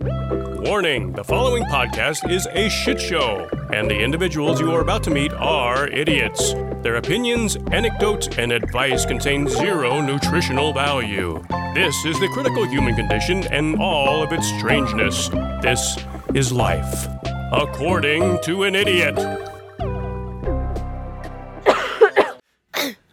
Warning the following podcast is a shit show, and the individuals you are about to meet are idiots. Their opinions, anecdotes, and advice contain zero nutritional value. This is the critical human condition and all of its strangeness. This is life, according to an idiot.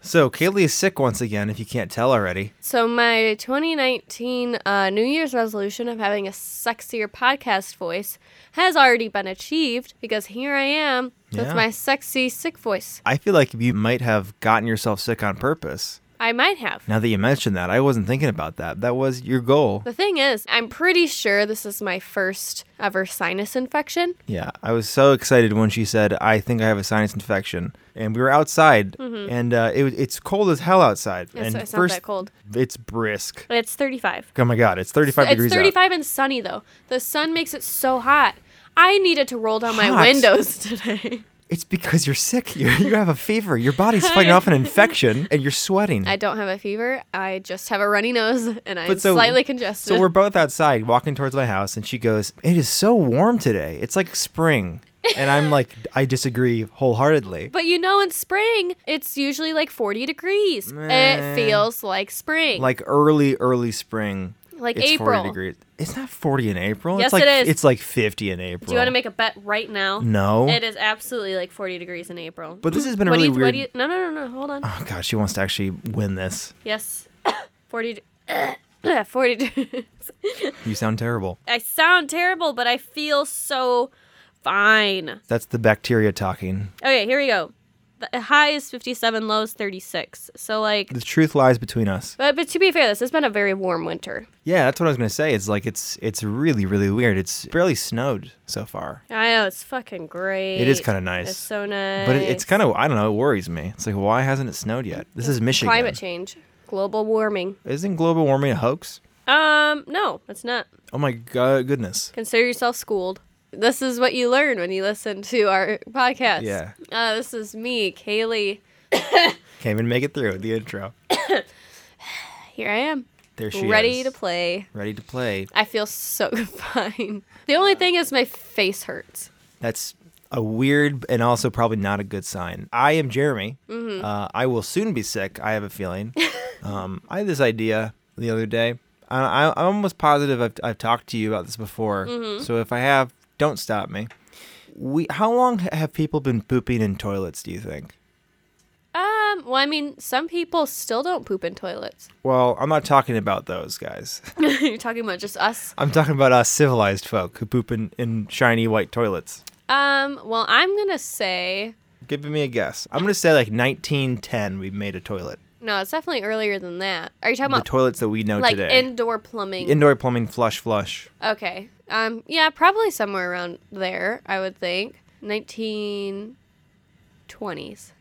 So Kaylee is sick once again, if you can't tell already. So my 2019 uh, New Year's resolution of having a sexier podcast voice has already been achieved because here I am with Yeah. my sexy sick voice. I feel like you might have gotten yourself sick on purpose. I might have. Now that you mentioned that, I wasn't thinking about that. That was your goal. The thing is, I'm pretty sure this is my first ever sinus infection. Yeah, I was so excited when she said, "I think I have a sinus infection," and we were outside, and uh, it, it's cold as hell outside. It's, and it's not that cold. it's brisk. It's 35. Oh my god, it's 35 degrees It's out. 35 and sunny though. The sun makes it so hot. I needed to roll down my windows today. It's because you're sick. You you have a fever. Your body's fighting off an infection, and you're sweating. I don't have a fever. I just have a runny nose and I'm so- slightly congested. So we're both outside walking towards my house, and she goes, It is so warm today. It's like spring. And I'm like, I disagree wholeheartedly. But you know, in spring, it's usually like 40 degrees. It feels like spring. Like early, early spring. Like it's April. 40 degrees. It's not 40 in April. Yes, it's like, it is. It's like 50 in April. Do you want to make a bet right now? No. It is absolutely like 40 degrees in April. But this has been a what really do you, weird. You, no, no, no, no. Hold on. Oh, God, she wants to actually win this. Yes. 40. de- 40 degrees. You sound terrible. I sound terrible, but I feel so fine. That's the bacteria talking. Okay, here we go. The high is 57, low is 36. So, like, The truth lies between us. but, but to be fair, this has been a very warm winter. Yeah, that's what I was gonna say. It's like it's it's really really weird. It's barely snowed so far, I know, it's fucking great. It is kinda nice. It's so nice. but it, it's kind of I don't know. It worries me. It's like why hasn't it snowed yet? This is Michigan. climate change, global warming. Isn't global warming a hoax? Um, no, it's not. Oh my god, goodness. Consider yourself schooled. This is what you learn when you listen to our podcast. Yeah. Uh, this is me, Kaylee. Can't even make it through the intro. Here I am, There she is. ready is. to play. Ready to play. I feel so fine. The only thing is my face hurts. That's a weird and also probably not a good sign. I am Jeremy. Mm-hmm. Uh, I will soon be sick. I have a feeling. um, I had this idea the other day. I, I, I'm almost positive I've, I've talked to you about this before. Mm-hmm. So if I have, don't stop me. We how long have people been pooping in toilets? Do you think? Um, well, I mean, some people still don't poop in toilets. Well, I'm not talking about those guys. You're talking about just us. I'm talking about us civilized folk who poop in, in shiny white toilets. Um, well, I'm gonna say Give me a guess. I'm gonna say like 1910 we made a toilet. No. It's definitely earlier than that. Are you talking about The about toilets that we know like today. indoor plumbing? Indoor plumbing, flush, flush. Okay. Um. Yeah, probably somewhere around there. I would think. Nineteen twenties.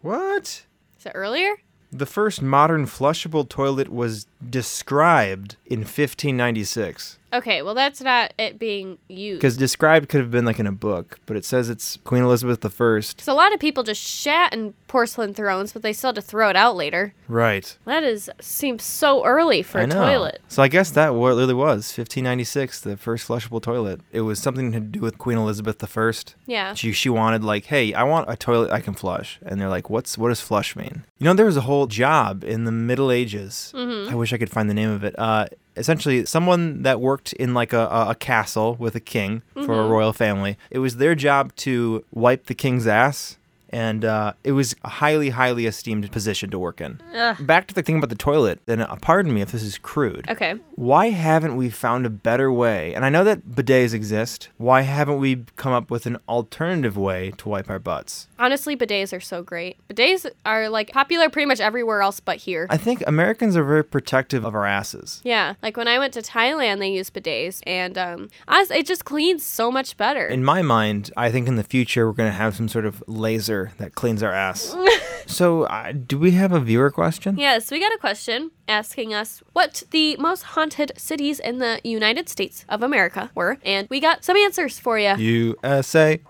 What? Is it earlier? The first modern flushable toilet was described in 1596. Okay. Well, that's not it being used. Because described could have been like in a book, but it says it's Queen Elizabeth I. So a lot of people just shat in porcelain thrones, but they still had to throw it out later. Right. That is seems so early for I a know. toilet. So I guess that what it really was 1596, the first flushable toilet. It was something to do with Queen Elizabeth I. Yeah. She she wanted like, hey, I want a toilet I can flush, and they're like, what's what does flush mean? You know, there was a whole job in the Middle Ages. Mm-hmm. I wish I could find the name of it. Uh, essentially, someone that worked in like a, a, castle with a king for Mm-hmm. a royal family. It was their job to wipe the king's ass. And uh, it was a highly, highly esteemed position to work in. Ugh. Back to the thing about the toilet, and uh, pardon me if this is crude. Okay. Why haven't we found a better way? And I know that bidets exist. Why haven't we come up with an alternative way to wipe our butts? Honestly, bidets are so great. Bidets are like popular pretty much everywhere else but here. I think Americans are very protective of our asses. yeah, like when I went to Thailand, they use bidets, and um, honestly, it just cleans so much better. In my mind, I think in the future we're going to have some sort of laser that cleans our ass. so, uh, do we have a viewer question? Yes, we got a question asking us what the most haunted cities in the United States of America were, and we got some answers for you. USA.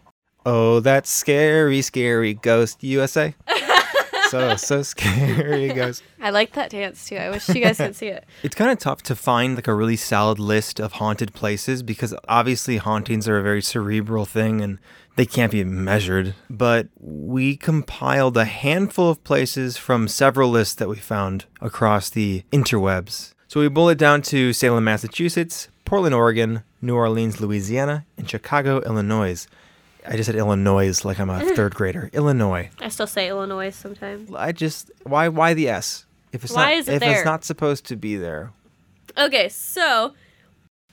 Oh, that scary, scary ghost USA. so so scary. Goes. I like that dance too. I wish you guys could see it. It's kind of tough to find like a really solid list of haunted places because obviously hauntings are a very cerebral thing and they can't be measured. But we compiled a handful of places from several lists that we found across the interwebs. So we boiled it down to Salem, Massachusetts, Portland, Oregon, New Orleans, Louisiana, and Chicago, Illinois. I just said Illinois like I'm a third grader. Illinois. I still say Illinois sometimes. I just why why the S? If it's Why not is it if there? it's not supposed to be there. Okay, so,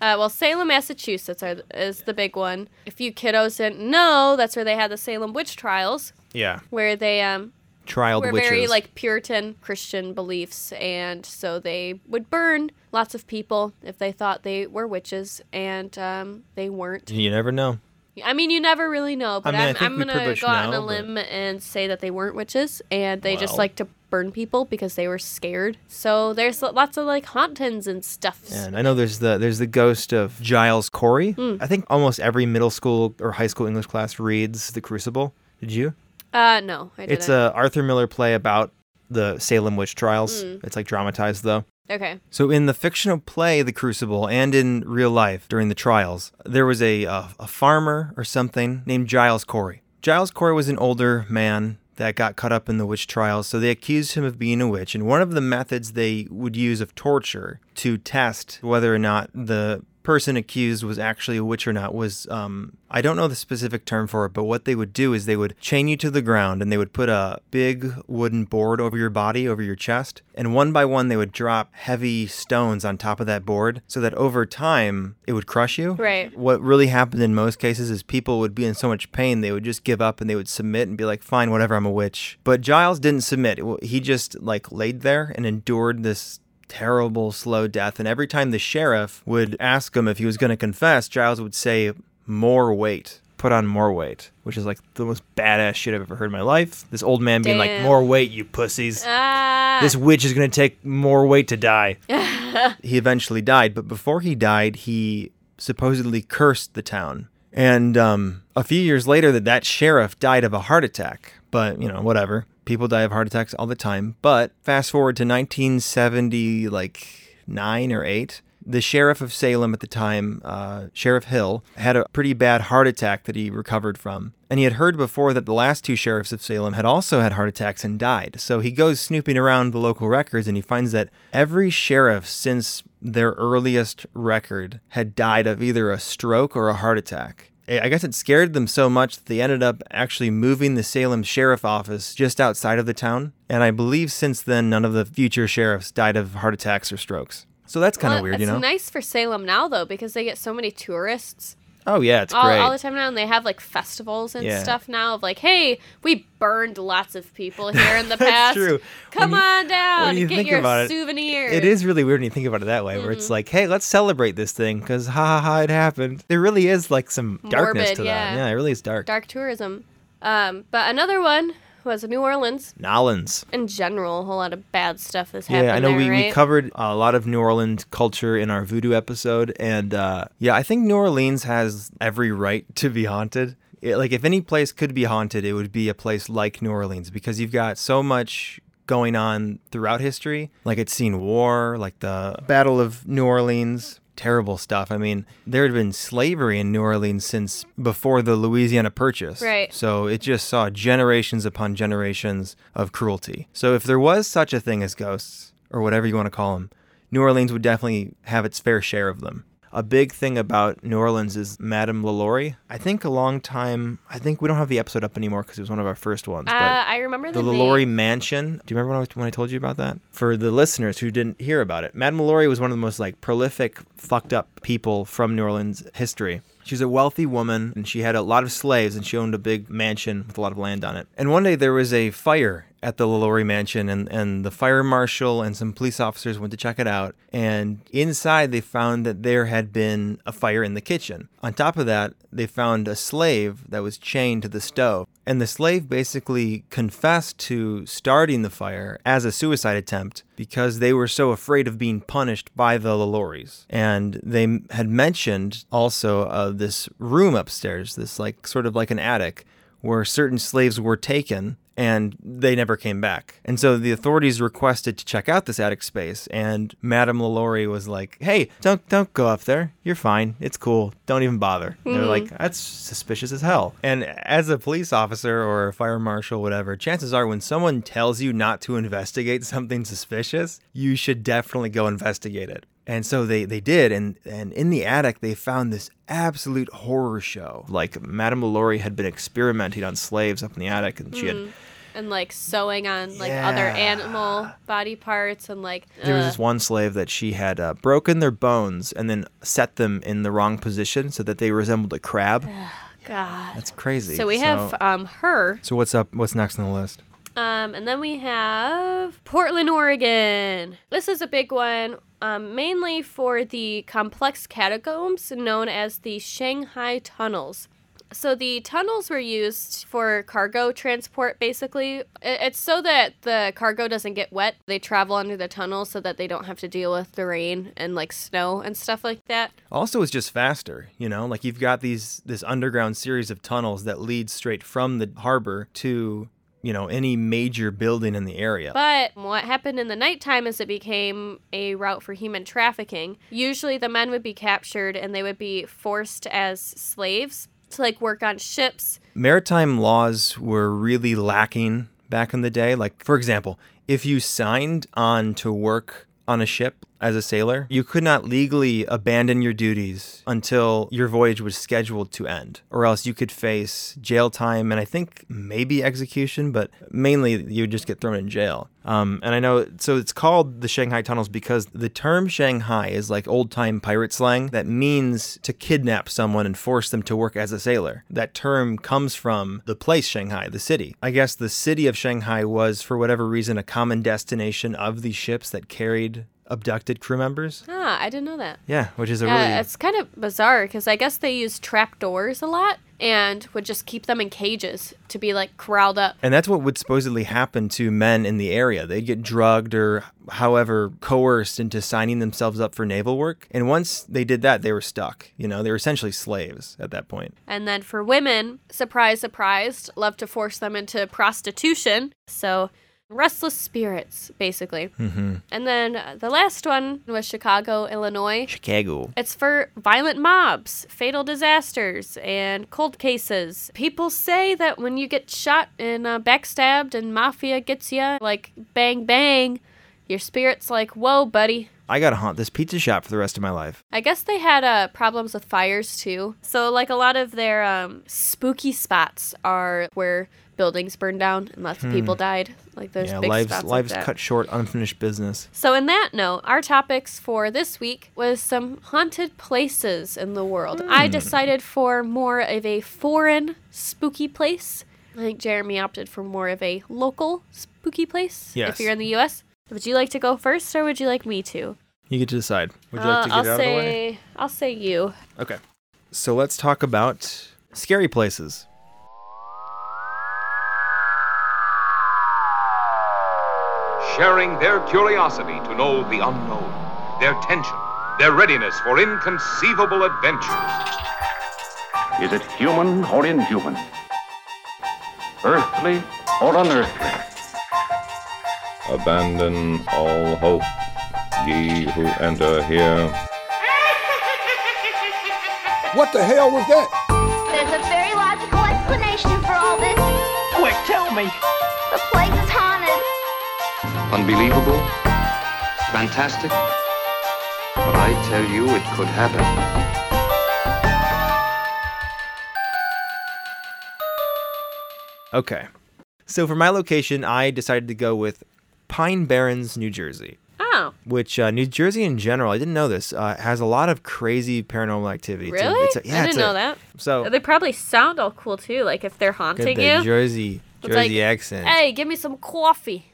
uh, well, Salem, Massachusetts are, is the big one. If you kiddos didn't know, that's where they had the Salem witch trials, Yeah. where they um Trialed were witches. very like Puritan Christian beliefs, and so they would burn lots of people if they thought they were witches, and um, they weren't. you never know. I mean, you never really know, but I I'm, think I'm gonna go out on a but- limb and say that they weren't witches, and they just like to burn people because they were scared. So there's lots of like hauntings and stuff. And I know there's the there's the ghost of Giles Corey. Hmm. I think almost every middle school or high school English class reads The Crucible. Did you? Uh, no, I didn't. It's a Arthur Miller play about the Salem witch trials. Mm. It's like dramatized though. okay. So in the fictional play The Crucible and in real life during the trials, there was a uh, a farmer or something named Giles Corey. Giles Corey was an older man that got caught up in the witch trials, so they accused him of being a witch. And one of the methods they would use of torture to test whether or not the person accused was actually a witch or not was um, I don't know the specific term for it, but what they would do is they would chain you to the ground and they would put a big wooden board over your body, over your chest, and one by one they would drop heavy stones on top of that board so that over time it would crush you. Right. What really happened in most cases is people would be in so much pain they would just give up and they would submit and be like, "Fine, whatever, I'm a witch." But Giles didn't submit. He just like laid there and endured this terrible slow death and every time the sheriff would ask him if he was going to confess giles would say more weight. Put on more weight which is like the most badass shit i've ever heard in my life. This old man being like more weight you pussies. Ah. this witch is going to take more weight to die. He eventually died but before he died he supposedly cursed the town. And um, a few years later that that sheriff died of a heart attack but you know whatever people die of heart attacks all the time but fast forward to 1970 like 9 or 8 the sheriff of Salem at the time, uh, Sheriff Hill, had a pretty bad heart attack that he recovered from. And he had heard before that the last two sheriffs of Salem had also had heart attacks and died. So he goes snooping around the local records and he finds that every sheriff since their earliest record had died of either a stroke or a heart attack. I guess it scared them so much that they ended up actually moving the Salem Sheriff Office just outside of the town. And I believe since then, none of the future sheriffs died of heart attacks or strokes. So that's kind of Well, weird, you know? nice for Salem now though because they get so many tourists Oh, yeah, it's all, great. all the time now, and they have like festivals and Yeah. stuff now of like, hey, we burned lots of people here in the That's past. true. Come When you- on down, you get your about it. It is really weird when you think about it that way, where it's Mm-hmm. like, hey, let's celebrate this thing because ha ha ha, it happened. There really is like some darkness Morbid, to yeah. that. Yeah, it really is dark. dark tourism. Um, but another one was in New Orleans. Nolans. In general, a whole lot of bad stuff has happened Yeah, I know there, we, right? we covered a lot of New Orleans culture in our voodoo episode, and uh, yeah, I think New Orleans has every right to be haunted. It- like, if any place could be haunted, it would be a place like New Orleans because you've got so much going on throughout history. Like, it's seen war, like the Battle of New Orleans. Terrible stuff. I mean, there had been slavery in New Orleans since before the Louisiana Purchase. Right. So it just saw generations upon generations of cruelty. So if there was such a thing as ghosts, or whatever you want to call them, New Orleans would definitely have its fair share of them. A big thing about New Orleans is Madame LaLaurie. I think a long time, I think we don't have the episode up anymore because it was one of our first ones. uh, I remember the the, LaLaurie. Mansion. Do you remember when I, when I told you about that? For the listeners who didn't hear about it, Madame LaLaurie was one of the most like prolific, fucked up people from New Orleans history. She was a wealthy woman and she had a lot of slaves and she owned a big mansion with a lot of land on it. And one day there was a fire at the LaLaurie mansion and, and the fire marshal and some police officers went to check it out. And inside they found that there had been a fire in the kitchen. On top of that, they found a slave that was chained to the stove. And the slave basically confessed to starting the fire as a suicide attempt because they were so afraid of being punished by the LaLauries. And they had mentioned also uh, this room upstairs, this like sort of like an attic, where certain slaves were taken and they never came back. And so the authorities requested to check out this attic space and Madame LaLaurie was like, "Hey, don't don't go up there. You're fine. It's cool. Don't even bother." Mm. They're like, "That's suspicious as hell." And as a police officer or a fire marshal whatever, chances are when someone tells you not to investigate something suspicious, you should definitely go investigate it. And so they, they did, and, and in the attic they found this absolute horror show. Like Madame LaLaurie had been experimenting on slaves up in the attic, and she mm. had hmm. And like sewing on like yeah. other animal body parts and like uh. there was this one slave that she had uh, broken their bones and then set them in the wrong position so that they resembled a crab. God, that's crazy. So we so, have um her. So what's up? What's next on the list? Um, and then we have Portland, Oregon. This is a big one, um, mainly for the complex catacombs known as the Shanghai Tunnels. So the tunnels were used for cargo transport basically. It's so that the cargo doesn't get wet. They travel under the tunnel so that they don't have to deal with the rain and like snow and stuff like that. Also it's just faster, you know? Like you've got these this underground series of tunnels that lead straight from the harbor to you know, any major building in the area. But what happened in the nighttime is it became a route for human trafficking. Usually the men would be captured and they would be forced as slaves to like work on ships. Maritime laws were really lacking back in the day. Like, for example, if you signed on to work on a ship as a sailor, you could not legally abandon your duties until your voyage was scheduled to end, or else you could face jail time and I think maybe execution, but mainly you would just get thrown in jail. Um, and I know, so it's called the Shanghai Tunnels because the term Shanghai is like old time pirate slang that means to kidnap someone and force them to work as a sailor. That term comes from the place Shanghai, the city. I guess the city of Shanghai was, for whatever reason, a common destination of these ships that carried abducted crew members. Ah, I didn't know that. Yeah, which is a yeah, really it's kind of bizarre because I guess they use trap doors a lot and would just keep them in cages to be like corralled up. And that's what would supposedly happen to men in the area. They'd get drugged or however coerced into signing themselves up for naval work. And once they did that, they were stuck. You know, they were essentially slaves at that point. And then for women, surprise, surprise, love to force them into prostitution. So restless spirits, basically. Mm-hmm. And then the last one was Chicago, Illinois. Chicago. It's for violent mobs, fatal disasters, and cold cases. People say that when you get shot and uh, backstabbed and mafia gets you, like bang bang, your spirit's like, whoa, buddy. I gotta haunt this pizza shop for the rest of my life. I guess they had uh, problems with fires too. So, like, a lot of their um, spooky spots are where buildings burned down and lots hmm. of people died. Like those yeah, big lives, spots lives like cut short, unfinished business. So, in that note, our topics for this week was some haunted places in the world. I hmm. decided for more of a foreign spooky place. I think Jeremy opted for more of a local spooky place. Yes. If you're in the U.S., would you like to go first, or would you like me to? You get to decide. Would you uh, like to get I'll out say, of the way? I'll say you. Okay. So let's talk about scary places. sharing their curiosity to know the unknown, their tension, their readiness for inconceivable adventures. Is it human or inhuman? Earthly or unearthly? Abandon all hope, ye who enter here. What the hell was that? There's a very logical explanation for all this. Quick, tell me. The place is haunted. Unbelievable? Fantastic? But I tell you, it could happen. Okay. So for my location, I decided to go with Pine Barrens, New Jersey. Oh. Which uh, New Jersey in general, I didn't know this, uh, has a lot of crazy paranormal activity. Really? It's a, it's a, yeah, I didn't know a, that. So they probably sound all cool too. Like if they're haunting the you. Jersey, Jersey like, accent. Hey, give me some coffee.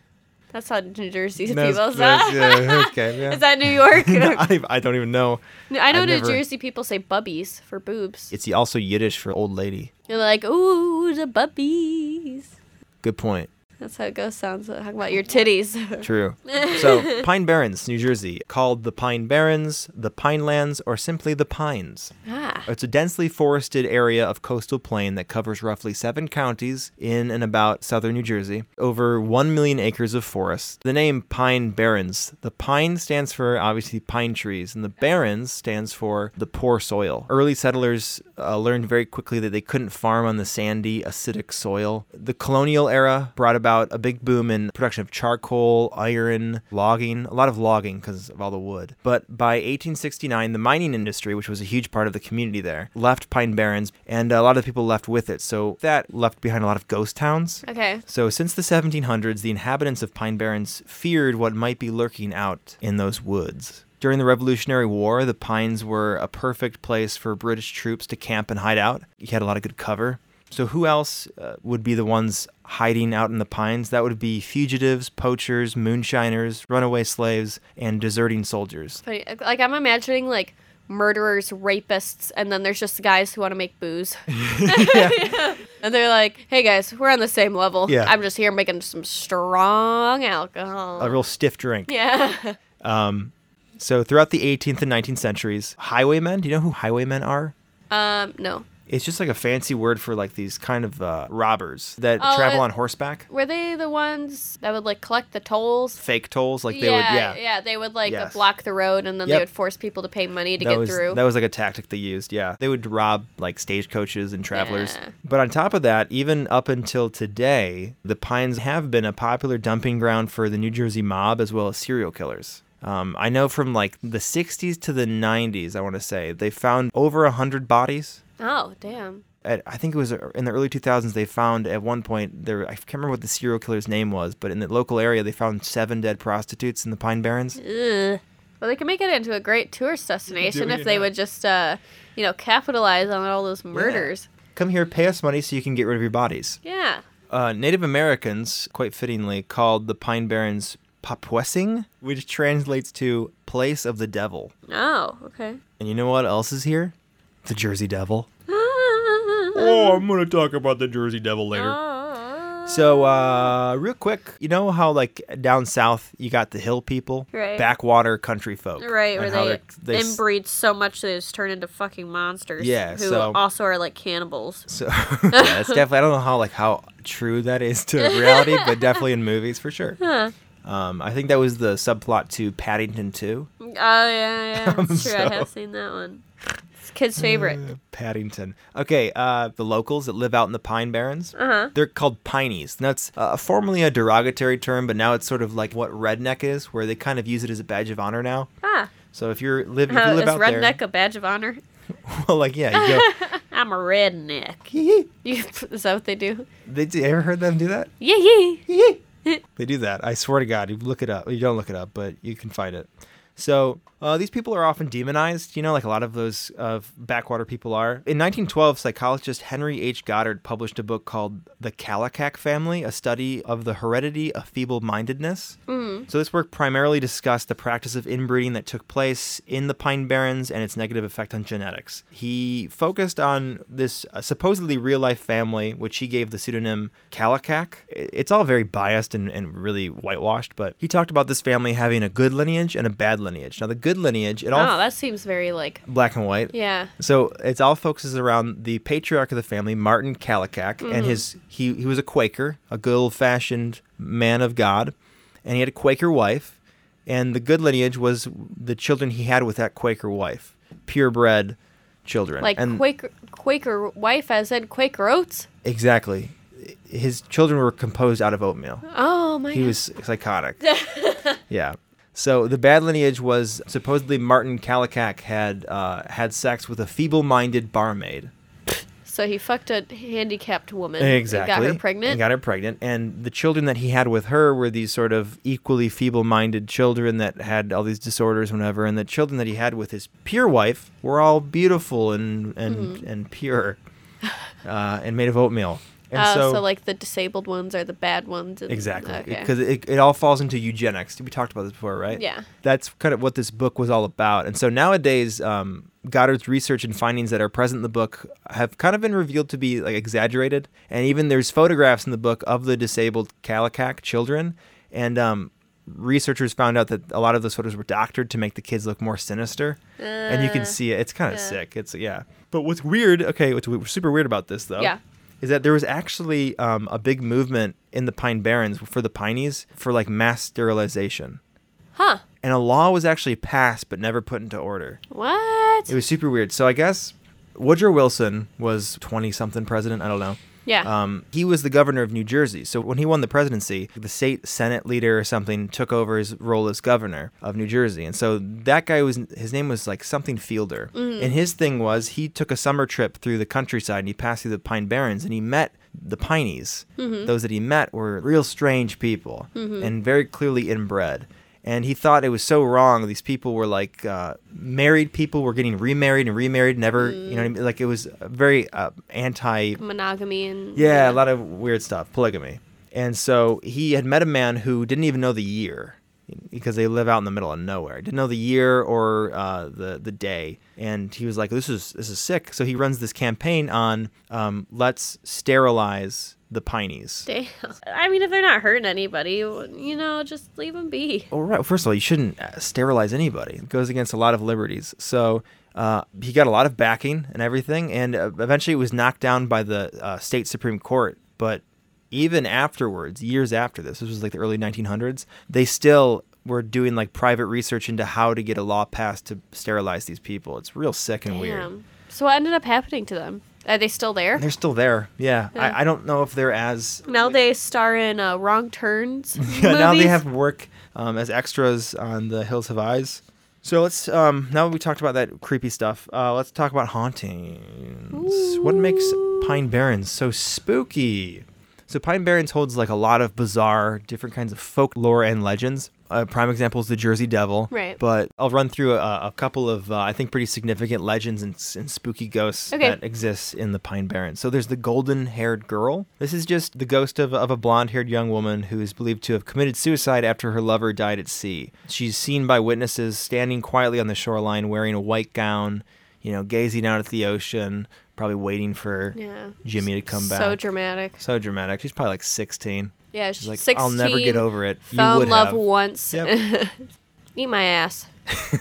That's how New Jersey people say. Yeah, okay, yeah. Is that New York? no, I, I, don't even know. I know I've New never... Jersey people say bubbies for boobs. It's also Yiddish for old lady. You're like, ooh, the bubbies. Good point. That's how it goes. Sounds Talk about your titties. True. So, Pine Barrens, New Jersey, called the Pine Barrens, the Pinelands, or simply the Pines. Ah. It's a densely forested area of coastal plain that covers roughly seven counties in and about southern New Jersey, over 1 million acres of forest. The name Pine Barrens, the pine stands for obviously pine trees, and the barrens stands for the poor soil. Early settlers uh, learned very quickly that they couldn't farm on the sandy, acidic soil. The colonial era brought about a big boom in production of charcoal, iron, logging, a lot of logging because of all the wood. But by 1869, the mining industry, which was a huge part of the community there, left Pine Barrens, and a lot of people left with it. So that left behind a lot of ghost towns. Okay. So since the 1700s, the inhabitants of Pine Barrens feared what might be lurking out in those woods. During the Revolutionary War, the Pines were a perfect place for British troops to camp and hide out. You had a lot of good cover. So who else uh, would be the ones hiding out in the pines? That would be fugitives, poachers, moonshiners, runaway slaves, and deserting soldiers. Funny. Like I'm imagining like murderers, rapists, and then there's just guys who want to make booze. yeah. And they're like, "Hey guys, we're on the same level. Yeah. I'm just here making some strong alcohol." A real stiff drink. yeah. Um So throughout the 18th and 19th centuries, highwaymen, do you know who highwaymen are? um. No. It's just like a fancy word for like these kind of uh, robbers that Oh, travel it- on horseback. Were they the ones that would like collect the tolls? Fake tolls, like they yeah, would, yeah. They would like Yes. block the road, and then Yep. they would force people to pay money to that get was through. that was like a tactic they used. Yeah, they would rob like stagecoaches and travelers. Yeah. But on top of that, even up until today, the Pines have been a popular dumping ground for the New Jersey mob as well as serial killers. Um, I know from like the 60s to the 90s, I want to say they found over a hundred bodies. Oh, damn. At, I think it was in the early 2000s. They found at one point there. I can't remember what the serial killer's name was, but in the local area, they found seven dead prostitutes in the Pine Barrens. Ugh. Well, they could make it into a great tourist destination if they know? would just, uh, you know, capitalize on all those murders. Come here, pay us money so you can get rid of your bodies. Yeah. Uh, Native Americans, quite fittingly, called the Pine Barrens Papuesing, which translates to place of the devil. Oh, okay. And you know what else is here? The Jersey Devil. Oh, I'm going to talk about the Jersey Devil later. So, uh, real quick, you know how, like, down south, you got the hill people? Right. Backwater country folk. Right, where and how they, they're- they s- inbreed so much they just turn into fucking monsters. Yeah, who so- also are like cannibals. So yeah, it's definitely. I don't know how like how true that is to reality, but definitely in movies for sure. Um, I think that was the subplot to Paddington 2. Oh yeah, yeah, that's true. I have seen that one. Kid's favorite. Paddington. Okay, uh, the locals that live out in the Pine Barrens, uh-huh. they're called Pineys. Now, it's uh, formerly a derogatory term, but now it's sort of like what redneck is, where they kind of use it as a badge of honor now. ah, So if you're live, if you uh, live is out redneck there, a badge of honor? well, like yeah, you go. I'm a redneck. You, is that what they do? they do, you ever heard them do that? Yeah, yeah. They do that. I swear to God, you look it up. You don't look it up, but you can find it. So uh, these people are often demonized, you know, like a lot of those uh, backwater people are. In 1912, psychologist Henry H. Goddard published a book called The Kallikak Family, a study of the heredity of feeble-mindedness. So this work primarily discussed the practice of inbreeding that took place in the Pine Barrens and its negative effect on genetics. He focused on this uh, supposedly real-life family, which he gave the pseudonym Kallikak. It's all very biased and, and really whitewashed, but he talked about this family having a good lineage and a bad lineage. Now, the good lineage, it all Oh, that seems very like black and white. yeah. So it's all focuses around the patriarch of the family, Martin Kallikak, and mm-hmm. his he he was a Quaker, a good old fashioned man of God, and he had a Quaker wife, and the good lineage was the children he had with that Quaker wife, purebred children. Like and Quaker Quaker wife as in Quaker oats. exactly, his children were composed out of oatmeal. Oh my He god. was psychotic. yeah. So the bad lineage was supposedly Martin Kallikak had uh, had sex with a feeble-minded barmaid. So he fucked a handicapped woman. Exactly. And got her pregnant. And got her pregnant. And the children that he had with her were these sort of equally feeble minded children that had all these disorders, whatever. And the children that he had with his pure wife were all beautiful and and, Mm-hmm. and pure uh, and made of oatmeal. And Oh, so, like the disabled ones are the bad ones. and- Exactly. Okay. Because it, it all falls into eugenics. We talked about this before, right? Yeah. That's kind of what this book was all about. And so nowadays, um, Goddard's research and findings that are present in the book have kind of been revealed to be like exaggerated. And even there's photographs in the book of the disabled Kallikak children. And um, researchers found out that a lot of those photos were doctored to make the kids look more sinister, and you can Uh, see it. It's kind of yeah. sick. It's yeah. But what's weird? Okay, what's super weird about this though? Yeah. Is that there was actually um, a big movement in the Pine Barrens for the Pineys for like mass sterilization, Huh. and a law was actually passed but never put into order. What? It was super weird. So I guess Woodrow Wilson was 20 something president. I don't know. Yeah. Um, he was the governor of New Jersey. So when he won the presidency, the state senate leader or something took over his role as governor of New Jersey. And so that guy was, his name was like something Fielder. Mm-hmm. And his thing was he took a summer trip through the countryside and he passed through the Pine Barrens and he met the Pineys. Mm-hmm. Those that he met were real strange people mm-hmm. and very clearly inbred and he thought it was so wrong. These people were like uh, married people were getting remarried and remarried, never, you know, what I mean? like it was very uh, anti. Monogamy and Yeah, a lot of weird stuff, polygamy. And so he had met a man who didn't even know the year because they live out in the middle of nowhere. Didn't know the year or uh, the the day, and he was like, "This is this is sick." So he runs this campaign on um, let's sterilize the pineys. Damn. I mean, if they're not hurting anybody, you know, just leave them be. Well, right. First of all, you shouldn't uh, sterilize anybody. It goes against a lot of liberties. So uh, he got a lot of backing and everything, and uh, eventually it was knocked down by the uh, state supreme court. But even afterwards, years after this, this was like the early 1900s, they still were doing like private research into how to get a law passed to sterilize these people. It's real sick and weird. Damn. So what ended up happening to them? Are they still there? They're still there. Yeah. Yeah. I, I don't know if they're as now they star in uh, Wrong Turns. Yeah, now they have work um, as extras on the Hills Have Eyes. So let's um, now that we talked about that creepy stuff, uh, let's talk about hauntings. What makes Pine Barrens so spooky? So Pine Barrens holds like a lot of bizarre, different kinds of folklore and legends. A prime example is the Jersey Devil. Right. But I'll run through a, a couple of, uh, I think, pretty significant legends and, and spooky ghosts Okay. that exist in the Pine Barrens. So there's the golden haired girl. This is just the ghost of, of a blonde haired young woman who is believed to have committed suicide after her lover died at sea. She's seen by witnesses standing quietly on the shoreline wearing a white gown, you know, gazing out at the ocean, probably waiting for Yeah. Jimmy to come back. So dramatic. So dramatic. She's probably like 16. Yeah, She's like, 16, I'll never get over it. You Fell would in love have. once. Yep. Eat my ass.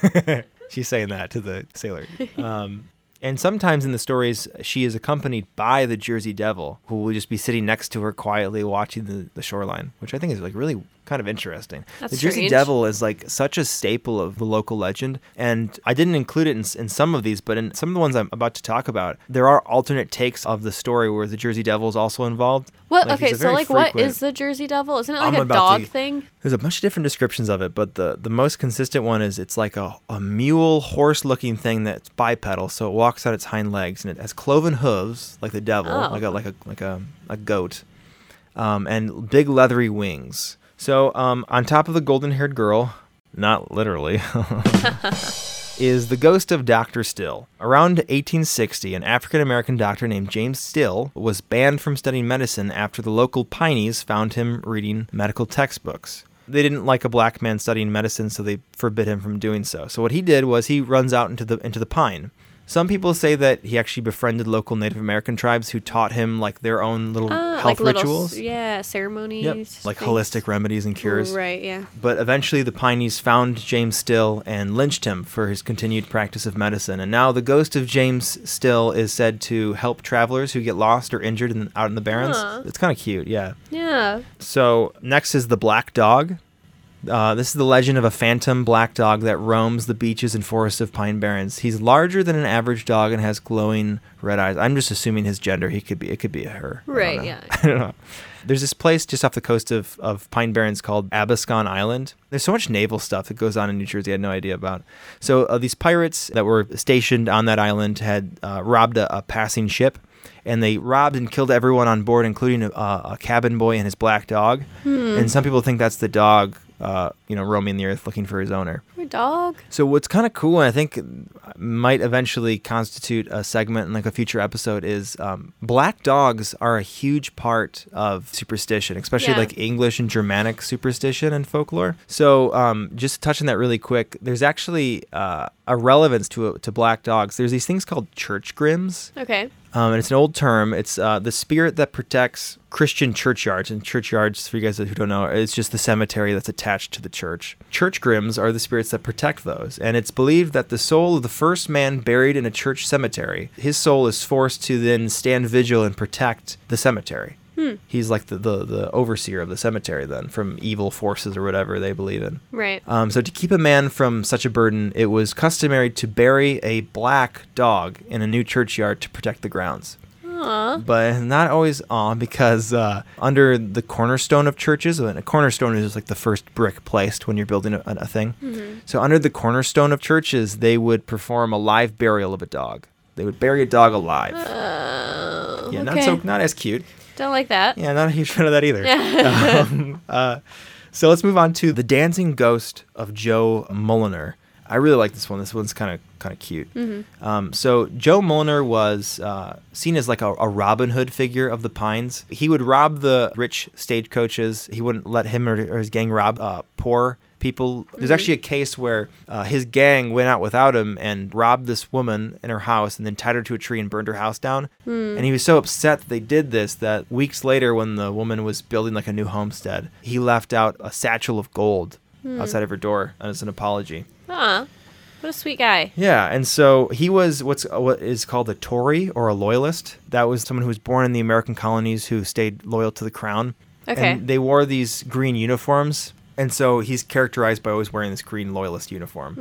She's saying that to the sailor. Um, and sometimes in the stories, she is accompanied by the Jersey Devil, who will just be sitting next to her quietly watching the, the shoreline, which I think is like really kind of interesting. That's the Jersey strange. Devil is like such a staple of the local legend. And I didn't include it in, in some of these, but in some of the ones I'm about to talk about, there are alternate takes of the story where the Jersey Devil is also involved. What? Like, okay, so like, what frequent- is the Jersey Devil? Isn't it I'm like a dog to- thing? There's a bunch of different descriptions of it, but the, the most consistent one is it's like a, a mule horse looking thing that's bipedal, so it walks on its hind legs and it has cloven hooves like the devil, Oh. like a like a like a, a goat, um, and big leathery wings. So um, on top of the golden haired girl, not literally, is the ghost of Dr. Still. Around 1860, an African American doctor named James Still was banned from studying medicine after the local Pineys found him reading medical textbooks. They didn't like a black man studying medicine, so they forbid him from doing so. So what he did was he runs out into the into the pine. Some people say that he actually befriended local Native American tribes who taught him like their own little Ah, health like little, rituals. yeah, ceremonies. Yep, like things. holistic remedies and cures. Right. Yeah. But eventually, the Pineys found James Still and lynched him for his continued practice of medicine. And now, the ghost of James Still is said to help travelers who get lost or injured in, out in the Barrens. Aw. It's kind of cute, yeah. Yeah. So, next is the Black Dog. Uh, this is the legend of a phantom black dog that roams the beaches and forests of Pine Barrens. He's larger than an average dog and has glowing red eyes. I'm just assuming his gender. He could be. It could be a her. Right, know. yeah. I don't know. There's this place just off the coast of, of Pine Barrens called Absecon Island. There's so much naval stuff that goes on in New Jersey I had no idea about. So uh, these pirates that were stationed on that island had uh, robbed a, a passing ship, and they robbed and killed everyone on board, including a, a cabin boy and his black dog. Hmm. And some people think that's the dog, uh, you know, roaming the earth looking for his owner. Poor dog. So what's kind of cool, and I think might eventually constitute a segment in like a future episode, is um, black dogs are a huge part of superstition, especially Yeah. like English and Germanic superstition and folklore. So um, just touching that really quick, there's actually uh, a relevance to to black dogs. There's these things called church grims. Okay. Um, and it's an old term. It's uh, the spirit that protects Christian churchyards. And churchyards, for you guys who don't know, it's just the cemetery that's attached to the church. Church grims are the spirits that protect those. And it's believed that the soul of the first man buried in a church cemetery, his soul is forced to then stand vigil and protect the cemetery. He's like the, the, the overseer of the cemetery then from evil forces or whatever they believe in. Right. Um, so to keep a man from such a burden, it was customary to bury a black dog in a new churchyard to protect the grounds. Aw. But not always on because uh, under the cornerstone of churches, and a cornerstone is just like the first brick placed when you're building a, a thing. Mm-hmm. So under the cornerstone of churches, they would perform a live burial of a dog. They would bury a dog alive. Oh, yeah, not so not as cute. Don't like that. Yeah, not a huge fan of that either. um, uh, so let's move on to the dancing ghost of Joe Mulliner. I really like this one. This one's kind of kind of cute. Um, so Joe Mulliner was uh, seen as like a, a Robin Hood figure of the Pines. He would rob the rich stagecoaches. He wouldn't let him or, or his gang rob uh, poor people. There's actually a case where uh, his gang went out without him and robbed this woman in her house and then tied her to a tree and burned her house down. And he was so upset that they did this that weeks later, when the woman was building like a new homestead, he left out a satchel of gold outside of her door as an apology. Aw. What a sweet guy. Yeah, and so he was what's uh, what is called a Tory or a loyalist. That was someone who was born in the American colonies who stayed loyal to the crown. Okay. And they wore these green uniforms, and so he's characterized by always wearing this green loyalist uniform.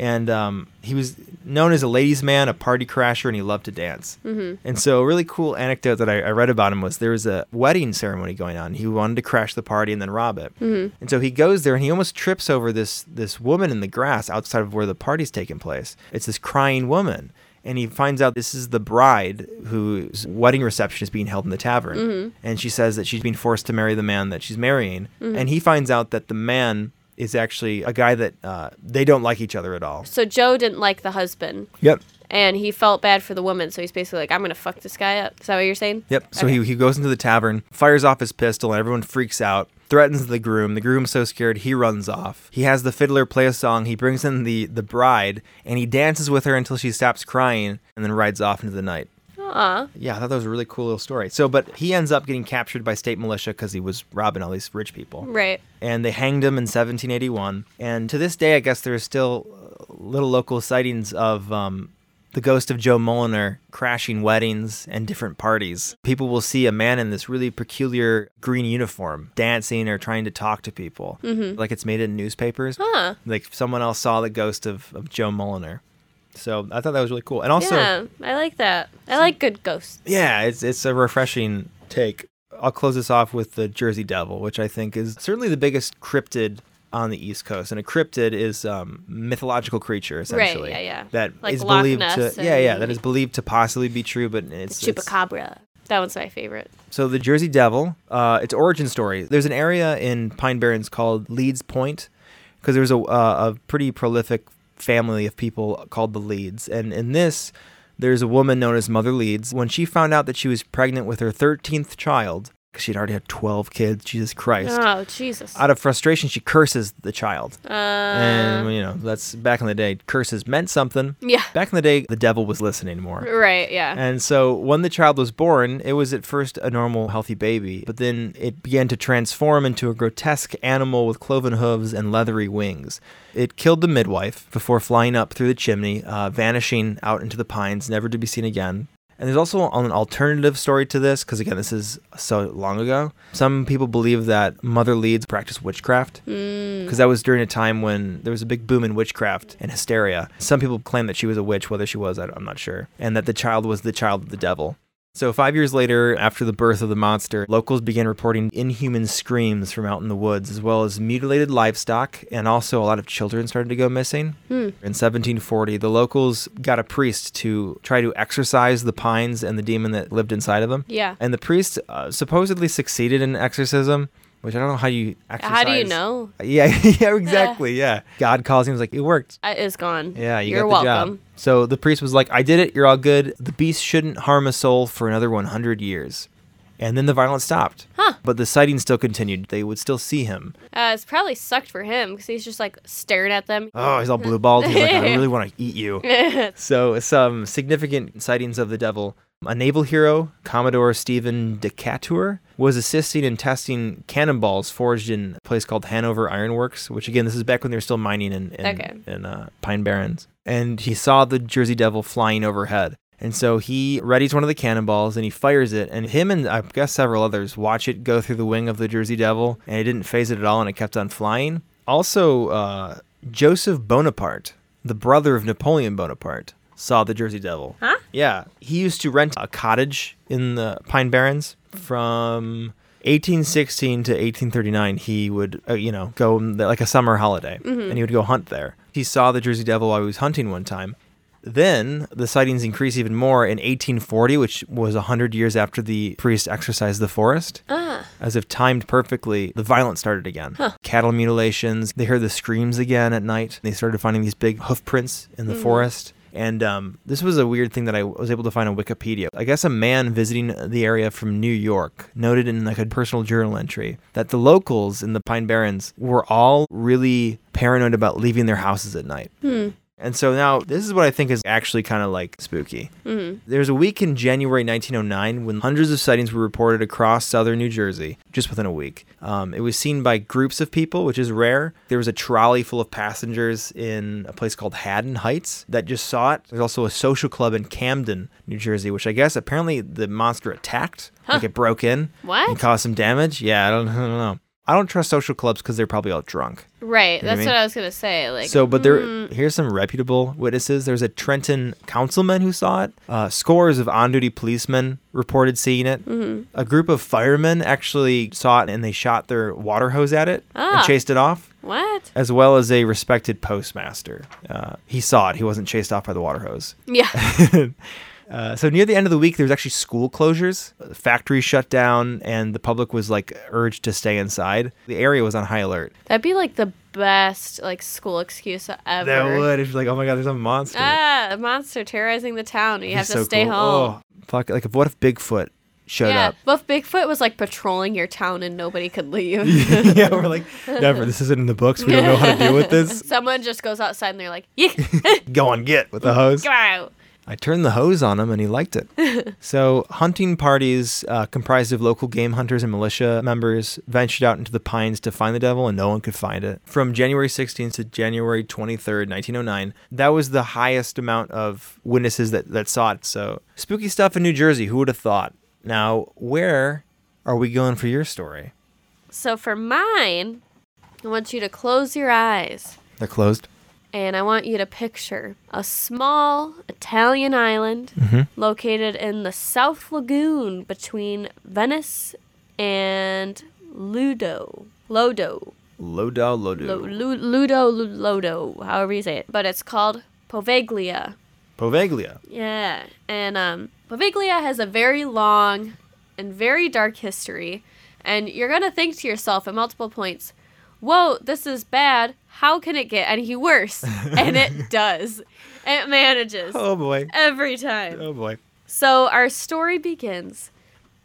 And um, he was known as a ladies' man, a party crasher, and he loved to dance. Mm-hmm. And so, a really cool anecdote that I, I read about him was there was a wedding ceremony going on. He wanted to crash the party and then rob it. Mm-hmm. And so he goes there and he almost trips over this this woman in the grass outside of where the party's taking place. It's this crying woman. And he finds out this is the bride whose wedding reception is being held in the tavern. And she says that she's being forced to marry the man that she's marrying. And he finds out that the man is actually a guy that uh, they don't like each other at all. So Joe didn't like the husband, Yep. And he felt bad for the woman. So he's basically like, "I'm gonna fuck this guy up." Is that what you're saying? Yep. So Okay. he, he goes into the tavern, fires off his pistol, and everyone freaks out. Threatens the groom. The groom's so scared he runs off. He has the fiddler play a song. He brings in the the bride, and he dances with her until she stops crying, and then rides off into the night. Aw. Yeah, I thought that was a really cool little story. So, but he ends up getting captured by state militia because he was robbing all these rich people Right. and they hanged him in 1781. And to this day, I guess there are still little local sightings of um, the ghost of Joe Mulliner crashing weddings and different parties. People will see a man in this really peculiar green uniform dancing or trying to talk to people, mm-hmm. like it's made in newspapers. Huh. Like someone else saw the ghost of, of Joe Mulliner. So I thought that was really cool. And also, yeah, I like that. I like good ghosts. yeah, it's it's a refreshing take. I'll close this off with the Jersey Devil, which I think is certainly the biggest cryptid on the East Coast. And a cryptid is um, mythological creature essentially. Right, yeah, yeah. That Like is believed to yeah, yeah, that is believed to possibly be true, but it's, it's Chupacabra. That one's my favorite. so the Jersey Devil, uh, its origin story. There's an area in Pine Barrens called Leeds Point, because there was a, uh, a pretty prolific family of people called the Leeds, and in this, there's a woman known as Mother Leeds. When she found out that she was pregnant with her 13th child, because she'd already had 12 kids, Jesus Christ. Oh Jesus. Out of frustration, she curses the child. Uh, and, you know, that's back in the day, curses meant something. yeah. Back in the day, the devil was listening more. Right. Yeah. And so when the child was born, it was at first a normal, healthy baby, but then it began to transform into a grotesque animal with cloven hooves and leathery wings. It killed the midwife before flying up through the chimney, uh, vanishing out into the pines, never to be seen again. And there's also an alternative story to this, because again, this is so long ago. Some people believe that Mother Leeds practiced witchcraft, mm. because that was during a time when there was a big boom in witchcraft and hysteria. Some people claim that she was a witch, whether she was, I'm not sure, and that the child was the child of the devil. So, five years later, after the birth of the monster, locals began reporting inhuman screams from out in the woods, as well as mutilated livestock, and also a lot of children started to go missing. In 1740, the locals got a priest to try to exorcise the pines and the demon that lived inside of them. Yeah. And the priest uh, supposedly succeeded in exorcism, which I don't know how you exorcise. How do you know? Yeah, yeah, exactly. Yeah. God calls him, was like, it worked. Uh, It's gone. Yeah, you the welcome. job. So the priest was like, I did it. You're all good. The beast shouldn't harm a soul for another 100 years. And then the violence stopped. Huh. But the sighting still continued. They would still see him. Uh, it's probably sucked for him because he's just like staring at them. Oh, he's all blue balled. He's like, I really want to eat you. so, some significant sightings of the devil. A naval hero, Commodore Stephen Decatur, was assisting in testing cannonballs forged in a place called Hanover Ironworks, which again, this is back when they were still mining in, in, Okay. in uh, Pine Barrens. And he saw the Jersey Devil flying overhead. And so he readies one of the cannonballs and he fires it. And him and I guess several others watch it go through the wing of the Jersey Devil. And it didn't phase it at all and it kept on flying. Also, uh, Joseph Bonaparte, the brother of Napoleon Bonaparte, saw the Jersey Devil. Huh? Yeah. He used to rent a cottage in the Pine Barrens from 1816 to 1839. He would, uh, you know, go the- like a summer holiday and he would go hunt there. He saw the Jersey Devil while he was hunting one time. Then the sightings increased even more in 1840, which was 100 years after the priest exorcised the forest. Ah. As if timed perfectly, the violence started again. Cattle mutilations. They heard the screams again at night. They started finding these big hoof prints in the forest. And um, this was a weird thing that I was able to find on Wikipedia. I guess a man visiting the area from New York noted in like a personal journal entry that the locals in the Pine Barrens were all really paranoid about leaving their houses at night. And so now this is what I think is actually kind of like spooky. There's a week in January 1909 when hundreds of sightings were reported across southern New Jersey, just within a week. Um, it was seen by groups of people, which is rare. There was a trolley full of passengers in a place called Haddon Heights that just saw it. There's also a social club in Camden, New Jersey, which I guess apparently the monster attacked, like it broke in What? and caused some damage. Yeah, I don't, I don't know. I don't trust social clubs because they're probably all drunk. Right. know what I That's mean? what I was gonna say. Like. So, but there, here's some reputable witnesses. There's a Trenton councilman who saw it. Uh, scores of on-duty policemen reported seeing it. A group of firemen actually saw it and they shot their water hose at it Ah. and chased it off, What? as well as a respected postmaster. Uh, he saw it. He wasn't chased off by the water hose. Yeah. Uh, so near the end of the week, there was actually school closures. Factories shut down, and the public was like urged to stay inside. The area was on high alert. That'd be like the best like school excuse ever. That would. It's like, oh my god, there's a monster. Ah, a monster terrorizing the town. You have to so stay cool. home. Oh, fuck! Like, what if Bigfoot showed yeah, up? but if Bigfoot was like patrolling your town and nobody could leave. yeah, we're like, never. This isn't in the books. We don't know how to deal with this. Someone just goes outside and they're like, "Yeah, Go on, get with the hose. go out." I turned the hose on him, and he liked it. so, hunting parties uh, comprised of local game hunters and militia members ventured out into the pines to find the devil, and no one could find it. From January 16th to January 23rd, 1909, that was the highest amount of witnesses that, that saw it. So, spooky stuff in New Jersey. Who would have thought? Now, where are we going for your story? So for mine, I want you to close your eyes They're closed. And I want you to picture a small Italian island located in the South Lagoon between Venice and Ludo. Lodo. Lodo, Lodo. Lo- Lu- Ludo, Lodo, however you say it. But it's called Poveglia. Poveglia. Yeah, and um, Poveglia has a very long and very dark history, and you're gonna think to yourself at multiple points, "Whoa, this is bad. How can it get any worse?" and it does. It manages Oh boy. every time. Oh boy. So our story begins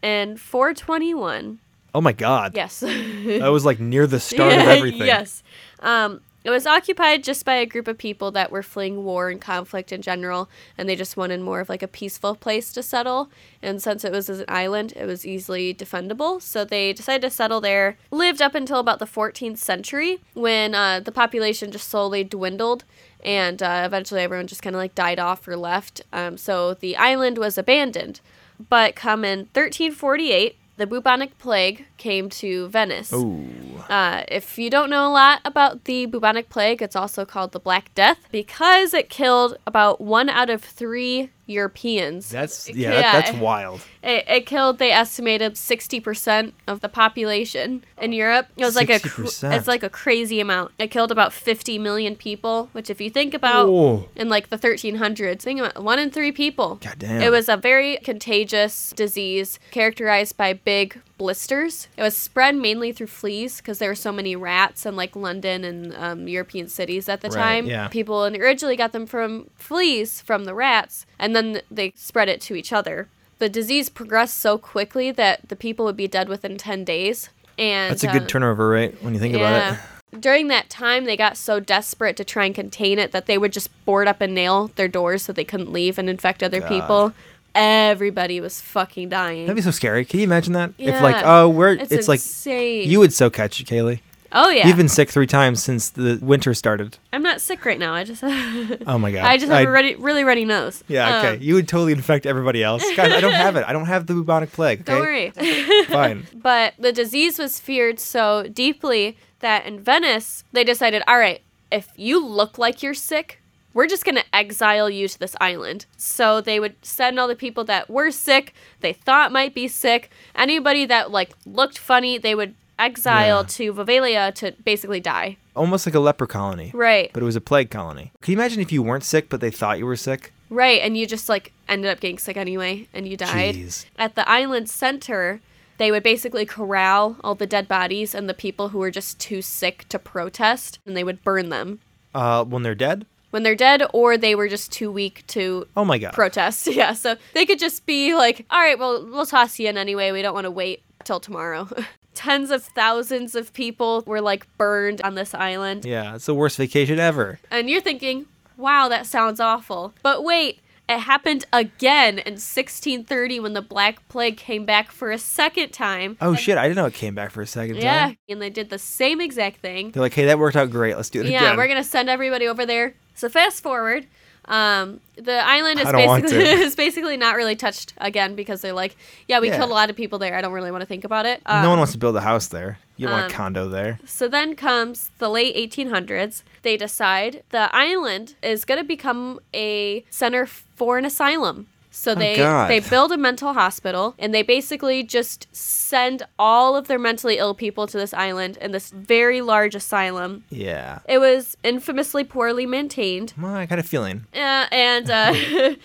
in 421. Oh my god. Yes. That was like near the start of everything. yes. Um, it was occupied just by a group of people that were fleeing war and conflict in general, and they just wanted more of like a peaceful place to settle. And since it was an island, it was easily defendable, so they decided to settle there. Lived up until about the 14th century, when uh, the population just slowly dwindled, and uh, eventually everyone just kind of like died off or left. Um, so the island was abandoned. But come in 1348, the bubonic plague came to Venice. Uh, if you don't know a lot about the bubonic plague, it's also called the Black Death because it killed about one out of three Europeans. That's yeah, that- that's wild. It, it killed, they estimated, 60% of the population in Europe. It was like a 60%. it's like a crazy amount. It killed about 50 million people, which if you think about Whoa. in like the 1300s, think about one in three people. God damn. It was a very contagious disease characterized by big blisters. It was spread mainly through fleas because there were so many rats in like London and um, European cities at the Right, time. yeah. People originally got them from fleas from the rats, and then they spread it to each other. the disease progressed so quickly that the people would be dead within 10 days. And That's a uh, good turnover rate when you think about it. During that time, they got so desperate to try and contain it that they would just board up and nail their doors so they couldn't leave and infect other God. people. Everybody was fucking dying. That'd be so scary. Can you imagine that? If like, Yeah. oh, we're It's it's, like you would so catch it, Kaylee. oh yeah, You've been sick three times since the winter started. I'm not sick right now. I just Oh my god. I just have I- a ready, really runny nose. Yeah, okay. Um, you would totally infect everybody else. Guys, I don't have it. I don't have the bubonic plague. Okay? don't worry. Fine. But the disease was feared so deeply that in Venice, they decided, all right, if you look like you're sick, we're just going to exile you to this island. So they would send all the people that were sick, they thought might be sick, anybody that like looked funny, they would exile Yeah. to Poveglia to basically die. Almost like a leper colony. Right. But it was a plague colony. Can you imagine if you weren't sick but they thought you were sick? Right, and you just like ended up getting sick anyway and you died. Jeez. At the island center, they would basically corral all the dead bodies and the people who were just too sick to protest and they would burn them Uh, when they're dead? When they're dead or they were just too weak to Oh my god. protest. Yeah, so they could just be like, "All right, well, we'll toss you in anyway. We don't want to wait till tomorrow." Tens of thousands of people were like burned on this island. Yeah, it's the worst vacation ever. And you're thinking, wow, that sounds awful. But wait, it happened again in 1630 when the Black Plague came back for a second time. Oh shit, I didn't know it came back for a second Yeah, time. Yeah, and they did the same exact thing. They're like, hey, that worked out great. Let's do it Yeah, again. Yeah, we're gonna send everybody over there. So fast forward, um, the island is I don't want basically is basically not really touched again because they're like, yeah, we Yeah. killed a lot of people there. I don't really want to think about it. Um, no one wants to build a house there. You don't want um, a condo there. So then comes the late 1800s. They decide the island is going to become a center for an asylum. So they Oh, they build a mental hospital and they basically just send all of their mentally ill people to this island in this very large asylum. Yeah. It was infamously poorly maintained. Well, I got a feeling. Uh, and uh,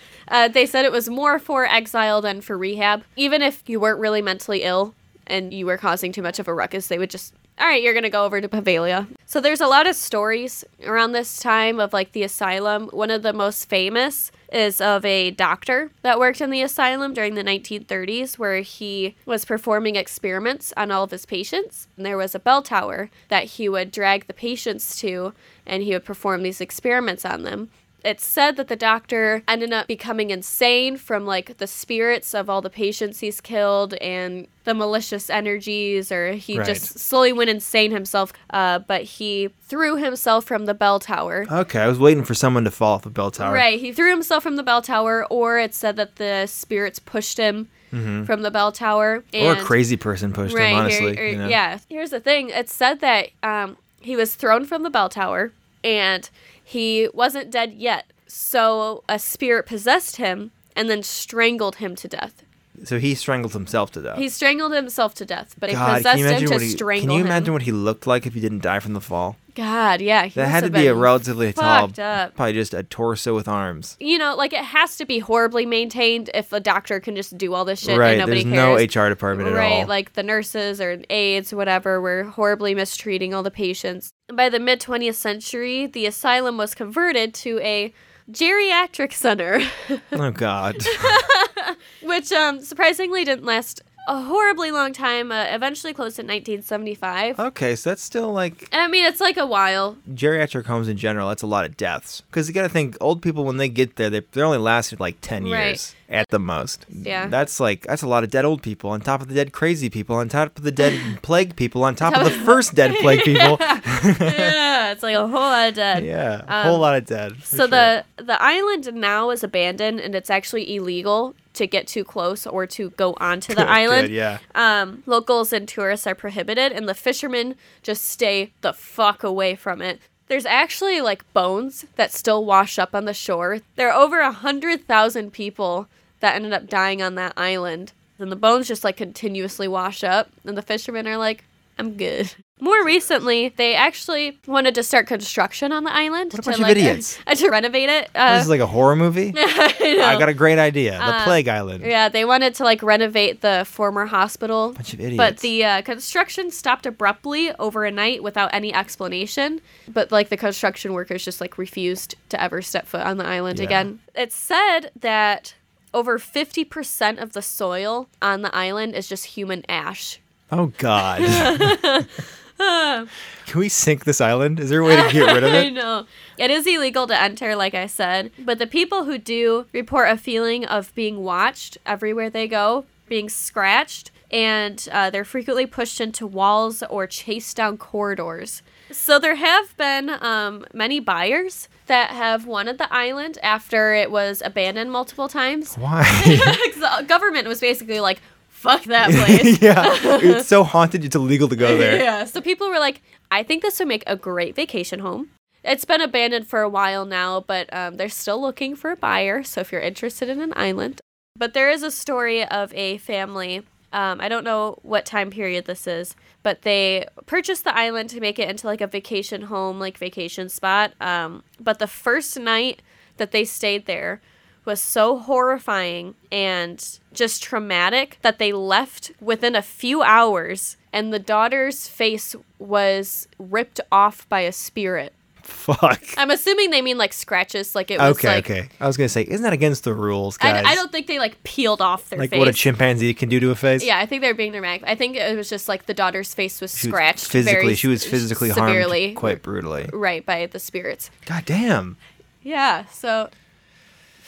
uh, they said it was more for exile than for rehab. Even if you weren't really mentally ill and you were causing too much of a ruckus, they would just, all right, you're going to go over to Poveglia. So there's a lot of stories around this time of like the asylum. One of the most famous is of a doctor that worked in the asylum during the 1930s where he was performing experiments on all of his patients. And there was a bell tower that he would drag the patients to and he would perform these experiments on them it's said that the doctor ended up becoming insane from like the spirits of all the patients he's killed and the malicious energies or he Right. just slowly went insane himself uh, but he threw himself from the bell tower Okay, I was waiting for someone to fall off the bell tower. right he threw himself from the bell tower or it's said that the spirits pushed him from the bell tower Mm-hmm. Or a crazy person pushed right him, honestly. here, or- you know? yeah here's the thing it's said that um, he was thrown from the bell tower and he wasn't dead yet so a spirit possessed him and then strangled him to death So he strangled himself to death. he strangled himself to death but it God, possessed him to he, strangle him. Can you him imagine what he looked like if he didn't die from the fall? god yeah he That had to be a relatively tall, up. probably just a torso with arms. you know like it has to be horribly maintained if a doctor can just do all this shit right, and nobody there's cares no HR department at right, all. like the nurses or aides, whatever, were horribly mistreating all the patients. By the mid 20th century, the asylum was converted to a geriatric center, oh God. which um, surprisingly didn't last a horribly long time. Uh, eventually closed in 1975. okay, so that's still like I mean, it's like a while. geriatric homes in general. That's a lot of deaths because you got to think old people when they get there, they they only lasted like ten Right. years at the most. Yeah. that's like that's a lot of dead old people on top of the dead crazy people on top of the dead plague people on top of the first dead plague people. yeah, it's like a whole lot of dead. yeah, a whole lot of dead. for So sure. the the island now is abandoned, and it's actually illegal to get too close or to go onto the Good, island. good, yeah. Um, locals and tourists are prohibited, and the fishermen just stay the fuck away from it. There's actually like bones that still wash up on the shore. There are over a hundred thousand people that ended up dying on that island, and the bones just like continuously wash up, and the fishermen are like, "I'm good." More recently, they actually wanted to start construction on the island What a to of like idiots. to renovate it. Uh, this is like a horror movie. I. I got a great idea. The Uh, Plague Island. Yeah, they wanted to like renovate the former hospital. Bunch of idiots. But the uh, construction stopped abruptly over a night without any explanation. But like the construction workers just like refused to ever step foot on the island Yeah. again. It's said that over 50% of the soil on the island is just human ash. Oh God. Can we sink this island? Is there a way to get rid of it? I know. It is illegal to enter, like I said, but the people who do report a feeling of being watched everywhere they go, being scratched, and uh, they're frequently pushed into walls or chased down corridors. So there have been um, many buyers that have wanted the island after it was abandoned multiple times. Why? Because the government was basically like, fuck that place. yeah, it's so haunted. It's illegal to go there. Yeah. So people were like, I think this would make a great vacation home. It's been abandoned for a while now, but um, they're still looking for a buyer. So if you're interested in an island, but there is a story of a family. Um, I don't know what time period this is, but they purchased the island to make it into like a vacation home, like vacation spot. Um, but the first night that they stayed there was so horrifying and just traumatic that they left within a few hours and the daughter's face was ripped off by a spirit. Fuck. I'm assuming they mean like scratches, like it was Okay, like okay. I was gonna say, isn't that against the rules, guys? I don't think they like peeled off their face. like face. what a chimpanzee can do to a face. yeah, I think they're being dramatic. I think it was just like the daughter's face was She was scratched physically. very she was physically severely, harmed quite brutally. right by the spirits. God damn. Yeah, so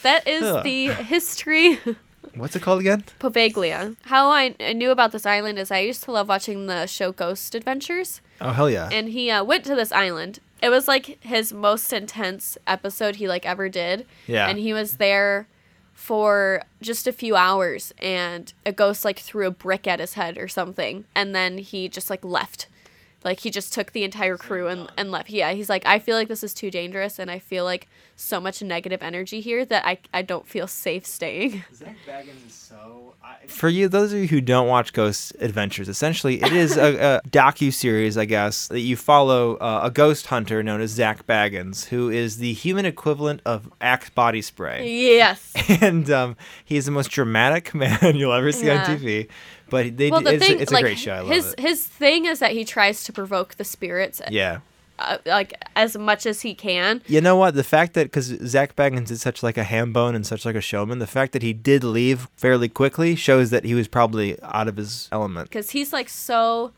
that is Ugh. the history What's it called again? Poveglia. How I, I knew about this island is I used to love watching the show Ghost Adventures, Oh hell yeah. and he uh, went to this island. It was like his most intense episode he like ever did. Yeah. And he was there for just a few hours, and a ghost like threw a brick at his head or something, and then he just like left. Like he just took the entire crew and, and left. Yeah, he's like, I feel like this is too dangerous, and I feel like so much negative energy here that I, I don't feel safe staying. Zak Bagans is so. For you, those of you who don't watch Ghost Adventures, essentially it is a, a docu series, I guess, that you follow uh, a ghost hunter known as Zak Bagans, who is the human equivalent of Axe body spray, yes. and um, he's the most dramatic man you'll ever see Yeah. on TV. But they, Well, the it's, thing, it's a like great show. I love his it. his thing is that he tries to provoke the spirits, Yeah. uh, like as much as he can. You know what? The fact that because Zak Bagans is such like a ham bone and such like a showman, the fact that he did leave fairly quickly shows that he was probably out of his element. because he's like so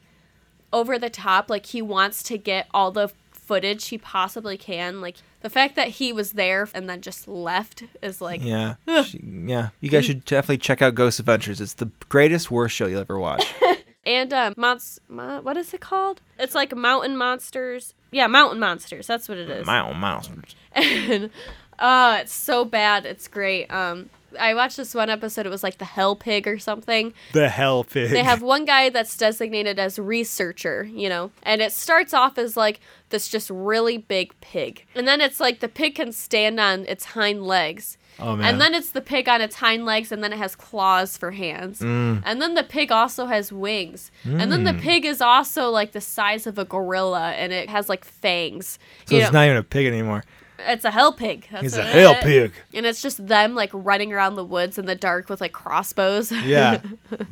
over the top like he wants to get all the footage he possibly can like the fact that he was there and then just left is like Yeah, She- yeah. You guys should definitely check out Ghost Adventures. It's the greatest worst show you'll ever watch. and um monst- mo- what is it called? It's like mountain monsters. Yeah mountain monsters. That's what it is. Mountain monsters. And uh it's so bad. It's great. Um i watched this one episode it was like the hell pig or something The hell pig. they have one guy that's designated as researcher, you know, and it starts off as like this just really big pig. And then it's like the pig can stand on its hind legs. Oh man. And then it's the pig on its hind legs, and then it has claws for hands. Mm. And then the pig also has wings. And then the pig is also like the size of a gorilla, and it has like fangs. so You it's know, not even a pig anymore. It's a hell pig. That's He's a hell it- pig. And it's just them like running around the woods in the dark with like crossbows. Yeah,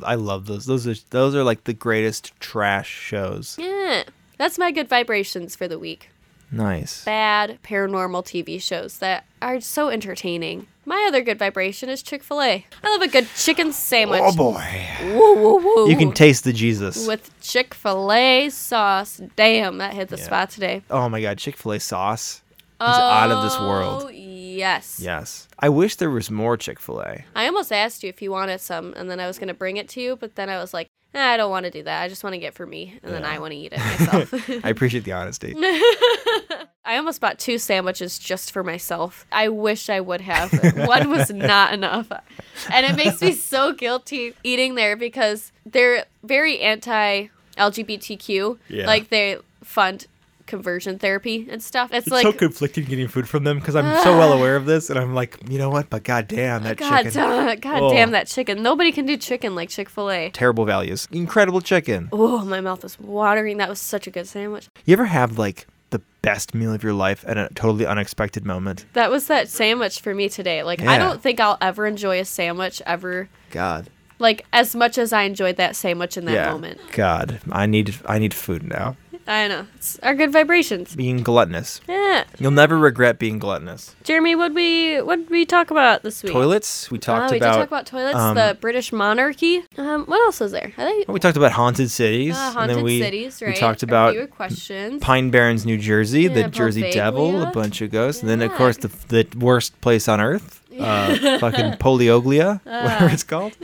I love those. Those are those are like the greatest trash shows. yeah. That's my good vibrations for the week. Nice. bad paranormal TV shows that are so entertaining. My other good vibration is Chick fil A. I love a good chicken sandwich. Oh boy. Woo, woo, woo. You can taste the Jesus. With Chick fil A sauce. Damn, that hit the Yeah. spot today. oh my god, Chick Fil A sauce is out of this Oh, world. yes. Yes. I wish there was more Chick Fil A. I almost asked you if you wanted some, and then I was going to bring it to you, but then I was like, eh, I don't want to do that. I just want to get for me, and then I want to eat it myself. I appreciate the honesty. I almost bought two sandwiches just for myself. I wish I would have. One was not enough. And it makes me so guilty eating there because they're very anti LGBTQ. Yeah. Like they fund conversion therapy and stuff. It's, It's like so conflicting getting food from them because I'm so well aware of this, and I'm like, you know what? But goddamn, that God, chicken. God Oh. damn that chicken. Nobody can do chicken like Chick fil A. Terrible values. Incredible chicken. Oh, my mouth is watering. That was such a good sandwich. You ever have like the best meal of your life at a totally unexpected moment? That was that sandwich for me today. Like, Yeah. I don't think I'll ever enjoy a sandwich ever, God. like, as much as I enjoyed that sandwich in that yeah. moment. God, I need I need food now. I know. It's our good vibrations. Being gluttonous. Yeah. You'll never regret being gluttonous. Jeremy, what we what we talk about this week? Toilets. We talked oh, we about. did talk about toilets, um, the British monarchy. Um, what else was there? I think we talked about haunted cities. uh, and haunted then we, cities, right? We talked about questions. Pine Barrens, New Jersey, Yeah, the Jersey Devil, a bunch of ghosts, and then of course the the worst place on earth, uh, fucking Polioglia, whatever it's called.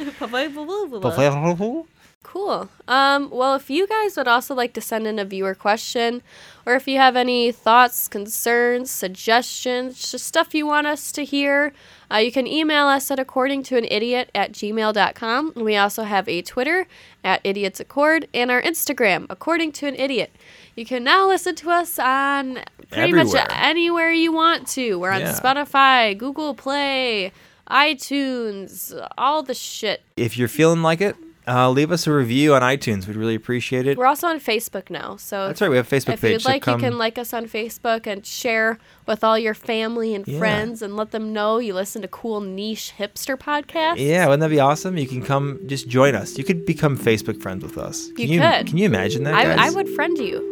Cool. Um, well, if you guys would also like to send in a viewer question, or if you have any thoughts, concerns, suggestions, just stuff you want us to hear, uh, you can email us at according to an idiot at gmail.com. We also have a Twitter at idiots accord and our Instagram, according to an idiot. You can now listen to us on pretty much anywhere you want to. We're on Yeah. Spotify, Google Play, iTunes, all the shit. If you're feeling like it, uh, leave us a review on iTunes. We'd really appreciate it. We're also on Facebook now, so That's right. We have a Facebook if page. you'd so like, you can like us on Facebook and share with all your family and Yeah. friends, and let them know you listen to cool niche hipster podcasts. Yeah, wouldn't that be awesome? You can come, just join us. You could become Facebook friends with us. Can You could. Can you imagine that, I? I would friend you.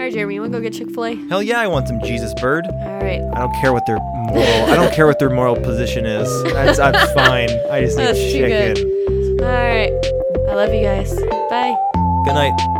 All right, Jeremy, you want to go get Chick Fil A? Hell yeah, I want some Jesus bird. All right. I don't care what their moral. I don't care what their moral position is. That's, I'm fine. I just need That's chicken. All right. I love you guys. Bye. Good night.